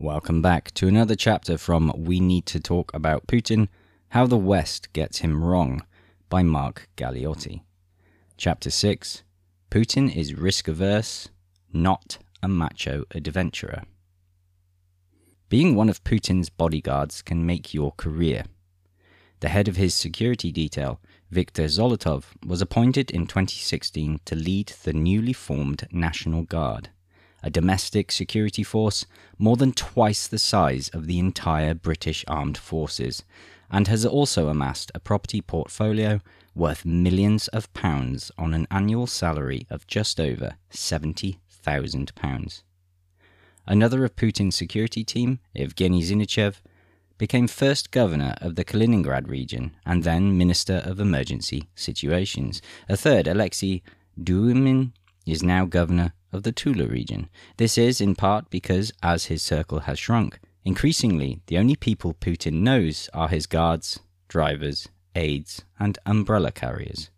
Welcome back to another chapter from We Need to Talk About Putin How the West Gets Him Wrong by Mark Galeotti. Chapter 6 Putin is risk averse, not a macho adventurer. Being one of Putin's bodyguards can make your career. The head of his security detail, Viktor Zolotov, was appointed in 2016 to lead the newly formed National Guard, a domestic security force more than twice the size of the entire British Armed Forces, and has also amassed a property portfolio worth millions of pounds on an annual salary of just over £70,000. Another of Putin's security team, Evgeny Zinichev, became first governor of the Kaliningrad region and then minister of emergency situations. A third, Alexei Dyumin, is now governor of the Tula region. This is in part because, as his circle has shrunk, increasingly the only people Putin knows are his guards, drivers, aides, and umbrella carriers.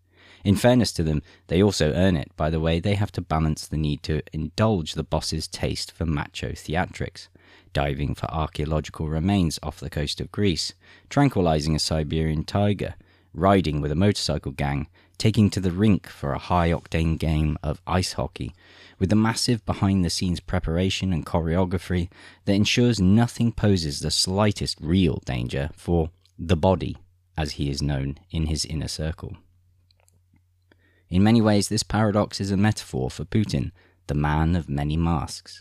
In fairness to them, they also earn it by the way they have to balance the need to indulge the boss's taste for macho theatrics diving for archaeological remains off the coast of Greece, tranquilizing a Siberian tiger, riding with a motorcycle gang, taking to the rink for a high octane game of ice hockey, with the massive behind the scenes preparation and choreography that ensures nothing poses the slightest real danger for the body, as he is known in his inner circle. In many ways, this paradox is a metaphor for Putin, the man of many masks.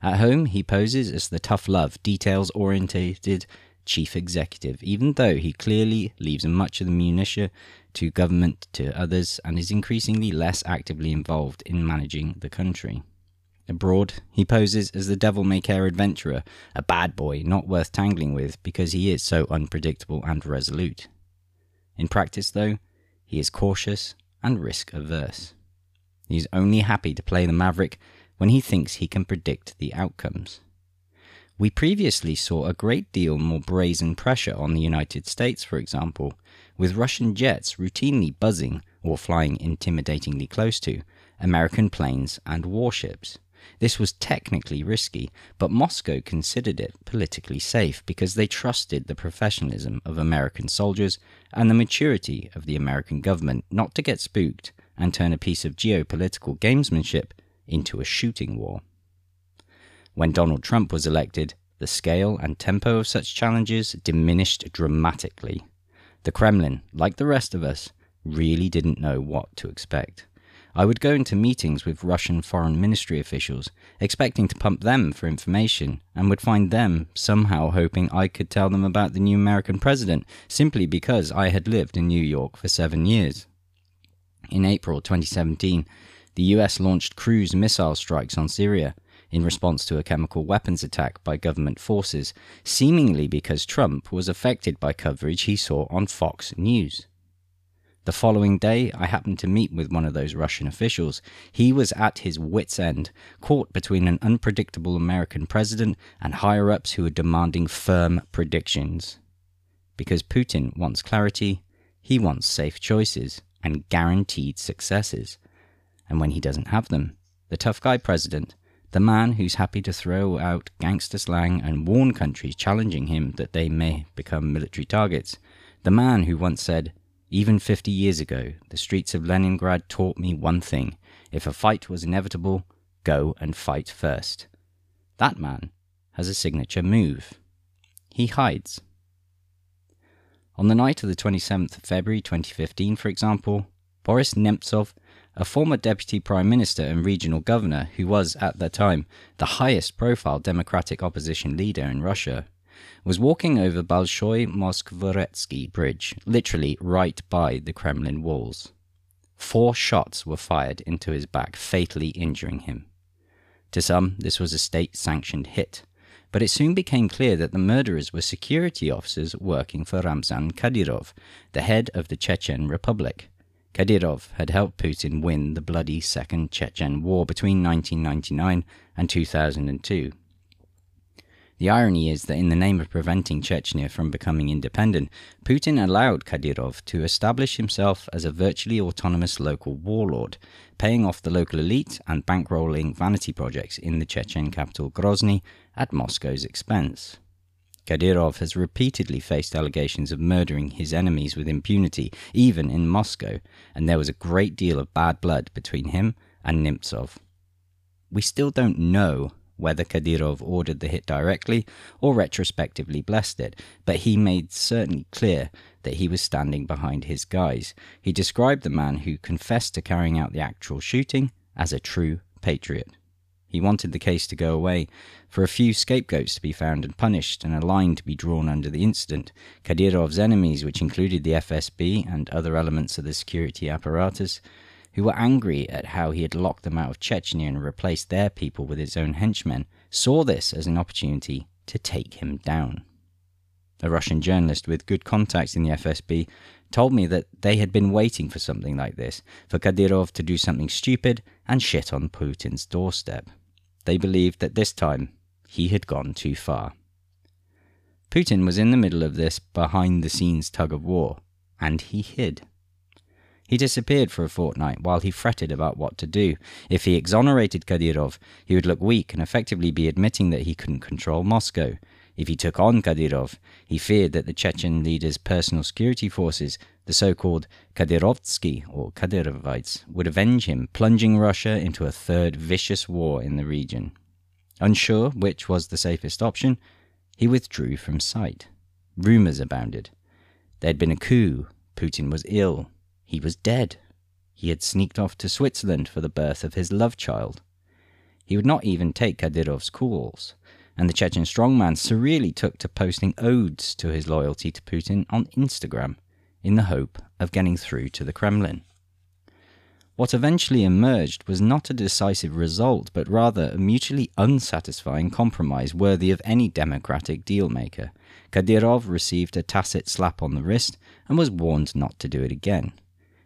At home, he poses as the tough love, details orientated chief executive, even though he clearly leaves much of the munitia to government to others and is increasingly less actively involved in managing the country. Abroad, he poses as the devil may care adventurer, a bad boy not worth tangling with because he is so unpredictable and resolute. In practice, though, he is cautious and risk averse. He is only happy to play the maverick when he thinks he can predict the outcomes. We previously saw a great deal more brazen pressure on the United States, for example, with Russian jets routinely buzzing or flying intimidatingly close to American planes and warships. This was technically risky, but Moscow considered it politically safe because they trusted the professionalism of American soldiers and the maturity of the American government not to get spooked and turn a piece of geopolitical gamesmanship into a shooting war. When Donald Trump was elected, the scale and tempo of such challenges diminished dramatically. The Kremlin, like the rest of us, really didn't know what to expect. I would go into meetings with Russian foreign ministry officials, expecting to pump them for information, and would find them somehow hoping I could tell them about the new American president, simply because I had lived in New York for seven years. In April 2017, the US launched cruise missile strikes on Syria in response to a chemical weapons attack by government forces, seemingly because Trump was affected by coverage he saw on Fox News. The following day, I happened to meet with one of those Russian officials. He was at his wits' end, caught between an unpredictable American president and higher ups who were demanding firm predictions. Because Putin wants clarity, he wants safe choices and guaranteed successes and when he doesn't have them. The tough guy president, the man who's happy to throw out gangster slang and warn countries challenging him that they may become military targets, the man who once said, Even 50 years ago, the streets of Leningrad taught me one thing if a fight was inevitable, go and fight first. That man has a signature move. He hides. On the night of the 27th of February 2015, for example, Boris Nemtsov a former deputy prime minister and regional governor who was, at the time, the highest profile democratic opposition leader in Russia, was walking over Bolshoi Moskvoretsky Bridge, literally right by the Kremlin walls. Four shots were fired into his back, fatally injuring him. To some, this was a state sanctioned hit, but it soon became clear that the murderers were security officers working for Ramzan Kadyrov, the head of the Chechen Republic. Kadyrov had helped Putin win the bloody Second Chechen War between 1999 and 2002. The irony is that in the name of preventing Chechnya from becoming independent, Putin allowed Kadyrov to establish himself as a virtually autonomous local warlord, paying off the local elite and bankrolling vanity projects in the Chechen capital Grozny at Moscow's expense. Kadyrov has repeatedly faced allegations of murdering his enemies with impunity, even in Moscow, and there was a great deal of bad blood between him and Nemtsov. We still don't know whether Kadyrov ordered the hit directly or retrospectively blessed it, but he made certainly clear that he was standing behind his guys. He described the man who confessed to carrying out the actual shooting as a true patriot. He wanted the case to go away, for a few scapegoats to be found and punished, and a line to be drawn under the incident. Kadyrov's enemies, which included the FSB and other elements of the security apparatus, who were angry at how he had locked them out of Chechnya and replaced their people with his own henchmen, saw this as an opportunity to take him down. A Russian journalist with good contacts in the FSB told me that they had been waiting for something like this, for Kadyrov to do something stupid and shit on Putin's doorstep. They believed that this time he had gone too far. Putin was in the middle of this behind the scenes tug of war, and he hid. He disappeared for a fortnight while he fretted about what to do. If he exonerated Kadyrov, he would look weak and effectively be admitting that he couldn't control Moscow. If he took on Kadyrov, he feared that the Chechen leader's personal security forces, the so called Kadyrovtsky or Kadyrovites, would avenge him, plunging Russia into a third vicious war in the region. Unsure which was the safest option, he withdrew from sight. Rumours abounded. There had been a coup, Putin was ill, he was dead. He had sneaked off to Switzerland for the birth of his love child. He would not even take Kadyrov's calls, and the Chechen strongman surreally took to posting odes to his loyalty to Putin on Instagram in the hope of getting through to the Kremlin. What eventually emerged was not a decisive result, but rather a mutually unsatisfying compromise worthy of any democratic dealmaker. Kadyrov received a tacit slap on the wrist and was warned not to do it again.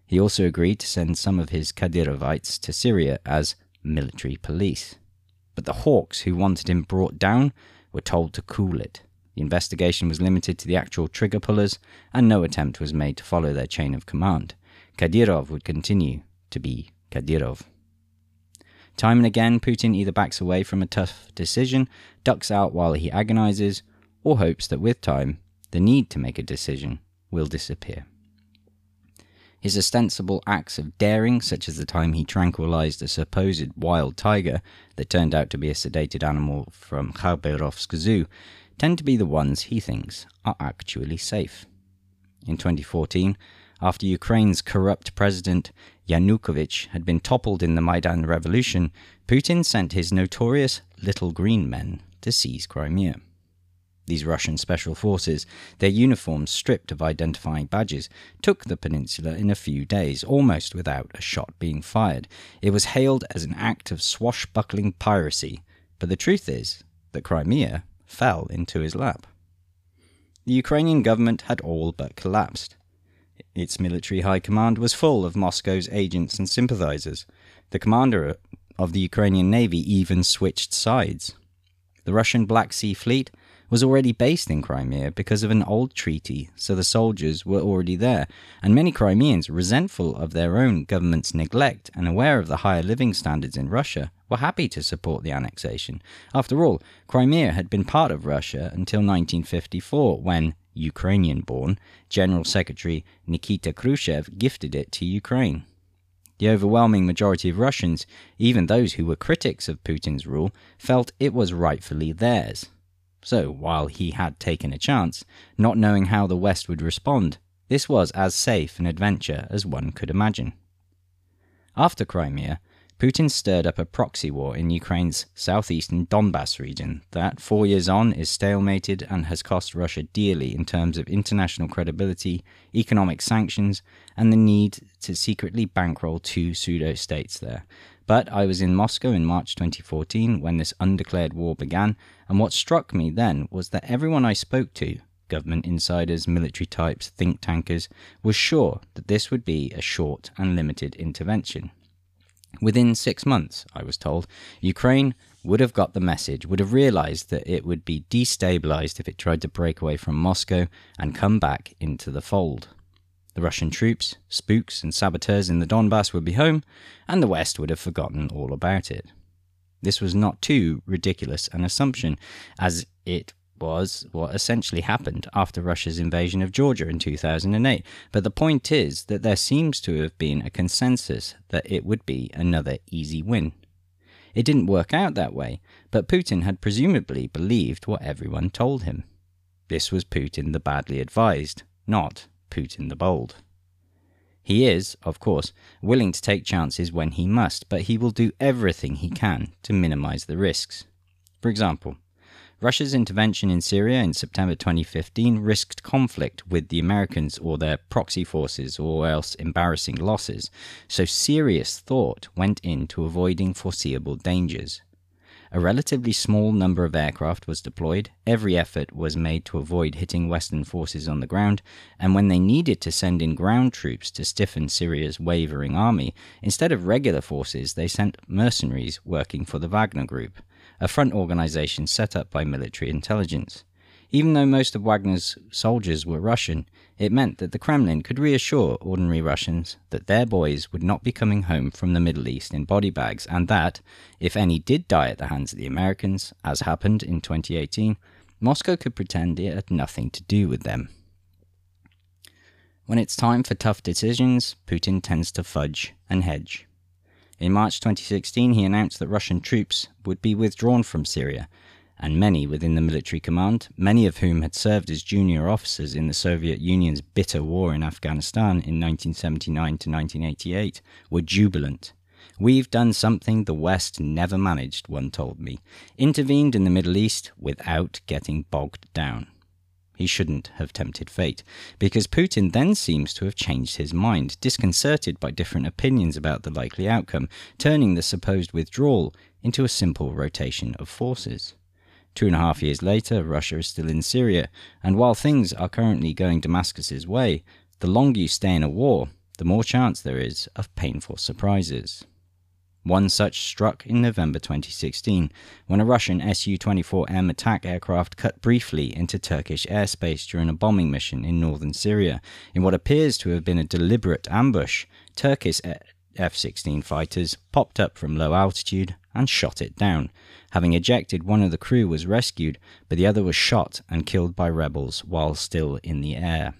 He also agreed to send some of his Kadyrovites to Syria as military police. But the hawks who wanted him brought down were told to cool it. The investigation was limited to the actual trigger pullers, and no attempt was made to follow their chain of command. Kadyrov would continue to be Kadyrov. Time and again, Putin either backs away from a tough decision, ducks out while he agonizes, or hopes that with time, the need to make a decision will disappear. His ostensible acts of daring, such as the time he tranquilized a supposed wild tiger that turned out to be a sedated animal from Khabarovsk Zoo, tend to be the ones he thinks are actually safe. In 2014, after Ukraine's corrupt president Yanukovych had been toppled in the Maidan revolution, Putin sent his notorious little green men to seize Crimea these Russian special forces, their uniforms stripped of identifying badges, took the peninsula in a few days, almost without a shot being fired. It was hailed as an act of swashbuckling piracy, but the truth is that Crimea fell into his lap. The Ukrainian government had all but collapsed. Its military high command was full of Moscow's agents and sympathizers. The commander of the Ukrainian navy even switched sides. The Russian Black Sea Fleet was already based in Crimea because of an old treaty, so the soldiers were already there, and many Crimeans, resentful of their own government's neglect and aware of the higher living standards in Russia, were happy to support the annexation. After all, Crimea had been part of Russia until 1954, when, Ukrainian born, General Secretary Nikita Khrushchev gifted it to Ukraine. The overwhelming majority of Russians, even those who were critics of Putin's rule, felt it was rightfully theirs. So, while he had taken a chance, not knowing how the West would respond, this was as safe an adventure as one could imagine. After Crimea, Putin stirred up a proxy war in Ukraine's southeastern Donbass region that, four years on, is stalemated and has cost Russia dearly in terms of international credibility, economic sanctions, and the need to secretly bankroll two pseudo states there, but I was in Moscow in March 2014 when this undeclared war began, and what struck me then was that everyone I spoke to, government insiders, military types, think tankers, was sure that this would be a short and limited intervention. Within six months, I was told, Ukraine would have got the message, would have realized that it would be destabilized if it tried to break away from Moscow and come back into the fold. The Russian troops, spooks, and saboteurs in the Donbass would be home, and the West would have forgotten all about it. This was not too ridiculous an assumption, as it was what essentially happened after Russia's invasion of Georgia in 2008. But the point is that there seems to have been a consensus that it would be another easy win. It didn't work out that way, but Putin had presumably believed what everyone told him. This was Putin the badly advised, not Putin the bold. He is, of course, willing to take chances when he must, but he will do everything he can to minimize the risks. For example, Russia's intervention in Syria in September 2015 risked conflict with the Americans or their proxy forces or else embarrassing losses, so serious thought went into avoiding foreseeable dangers. A relatively small number of aircraft was deployed, every effort was made to avoid hitting Western forces on the ground, and when they needed to send in ground troops to stiffen Syria's wavering army, instead of regular forces, they sent mercenaries working for the Wagner Group a front organization set up by military intelligence. Even though most of Wagner's soldiers were Russian, it meant that the Kremlin could reassure ordinary Russians that their boys would not be coming home from the Middle East in body bags, and that, if any did die at the hands of the Americans, as happened in 2018, Moscow could pretend it had nothing to do with them. When it's time for tough decisions, Putin tends to fudge and hedge. In March 2016, he announced that Russian troops would be withdrawn from Syria, and many within the military command, many of whom had served as junior officers in the Soviet Union's bitter war in Afghanistan in 1979 to 1988, were jubilant. We've done something the West never managed, one told me intervened in the Middle East without getting bogged down. He shouldn't have tempted fate, because Putin then seems to have changed his mind, disconcerted by different opinions about the likely outcome, turning the supposed withdrawal into a simple rotation of forces. Two and a half years later, Russia is still in Syria, and while things are currently going Damascus's way, the longer you stay in a war, the more chance there is of painful surprises. One such struck in November 2016, when a Russian Su 24M attack aircraft cut briefly into Turkish airspace during a bombing mission in northern Syria. In what appears to have been a deliberate ambush, Turkish F 16 fighters popped up from low altitude and shot it down. Having ejected, one of the crew was rescued, but the other was shot and killed by rebels while still in the air.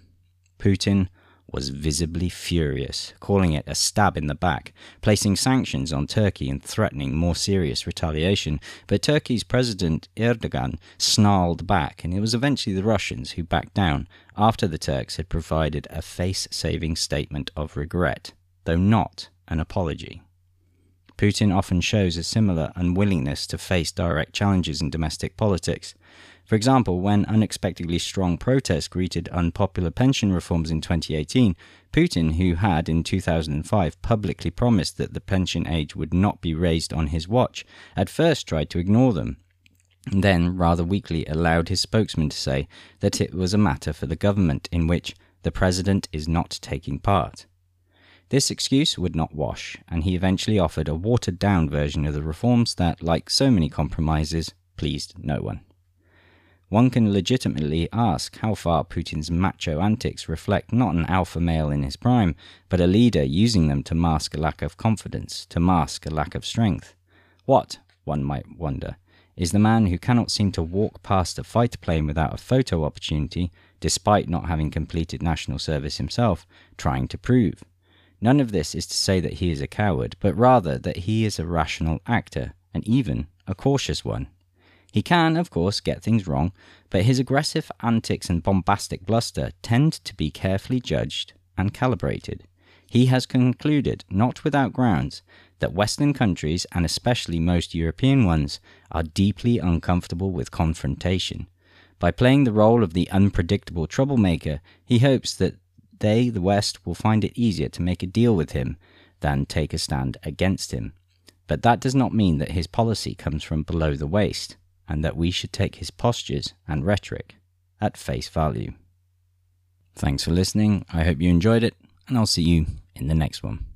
Putin was visibly furious, calling it a stab in the back, placing sanctions on Turkey and threatening more serious retaliation. But Turkey's President Erdogan snarled back, and it was eventually the Russians who backed down after the Turks had provided a face saving statement of regret, though not an apology. Putin often shows a similar unwillingness to face direct challenges in domestic politics. For example, when unexpectedly strong protests greeted unpopular pension reforms in 2018, Putin, who had in 2005 publicly promised that the pension age would not be raised on his watch, at first tried to ignore them. Then, rather weakly, allowed his spokesman to say that it was a matter for the government in which the president is not taking part. This excuse would not wash, and he eventually offered a watered down version of the reforms that, like so many compromises, pleased no one. One can legitimately ask how far Putin's macho antics reflect not an alpha male in his prime, but a leader using them to mask a lack of confidence, to mask a lack of strength. What, one might wonder, is the man who cannot seem to walk past a fighter plane without a photo opportunity, despite not having completed national service himself, trying to prove? None of this is to say that he is a coward, but rather that he is a rational actor, and even a cautious one. He can, of course, get things wrong, but his aggressive antics and bombastic bluster tend to be carefully judged and calibrated. He has concluded, not without grounds, that Western countries, and especially most European ones, are deeply uncomfortable with confrontation. By playing the role of the unpredictable troublemaker, he hopes that they, the West, will find it easier to make a deal with him than take a stand against him. But that does not mean that his policy comes from below the waist and that we should take his postures and rhetoric at face value. Thanks for listening. I hope you enjoyed it, and I'll see you in the next one.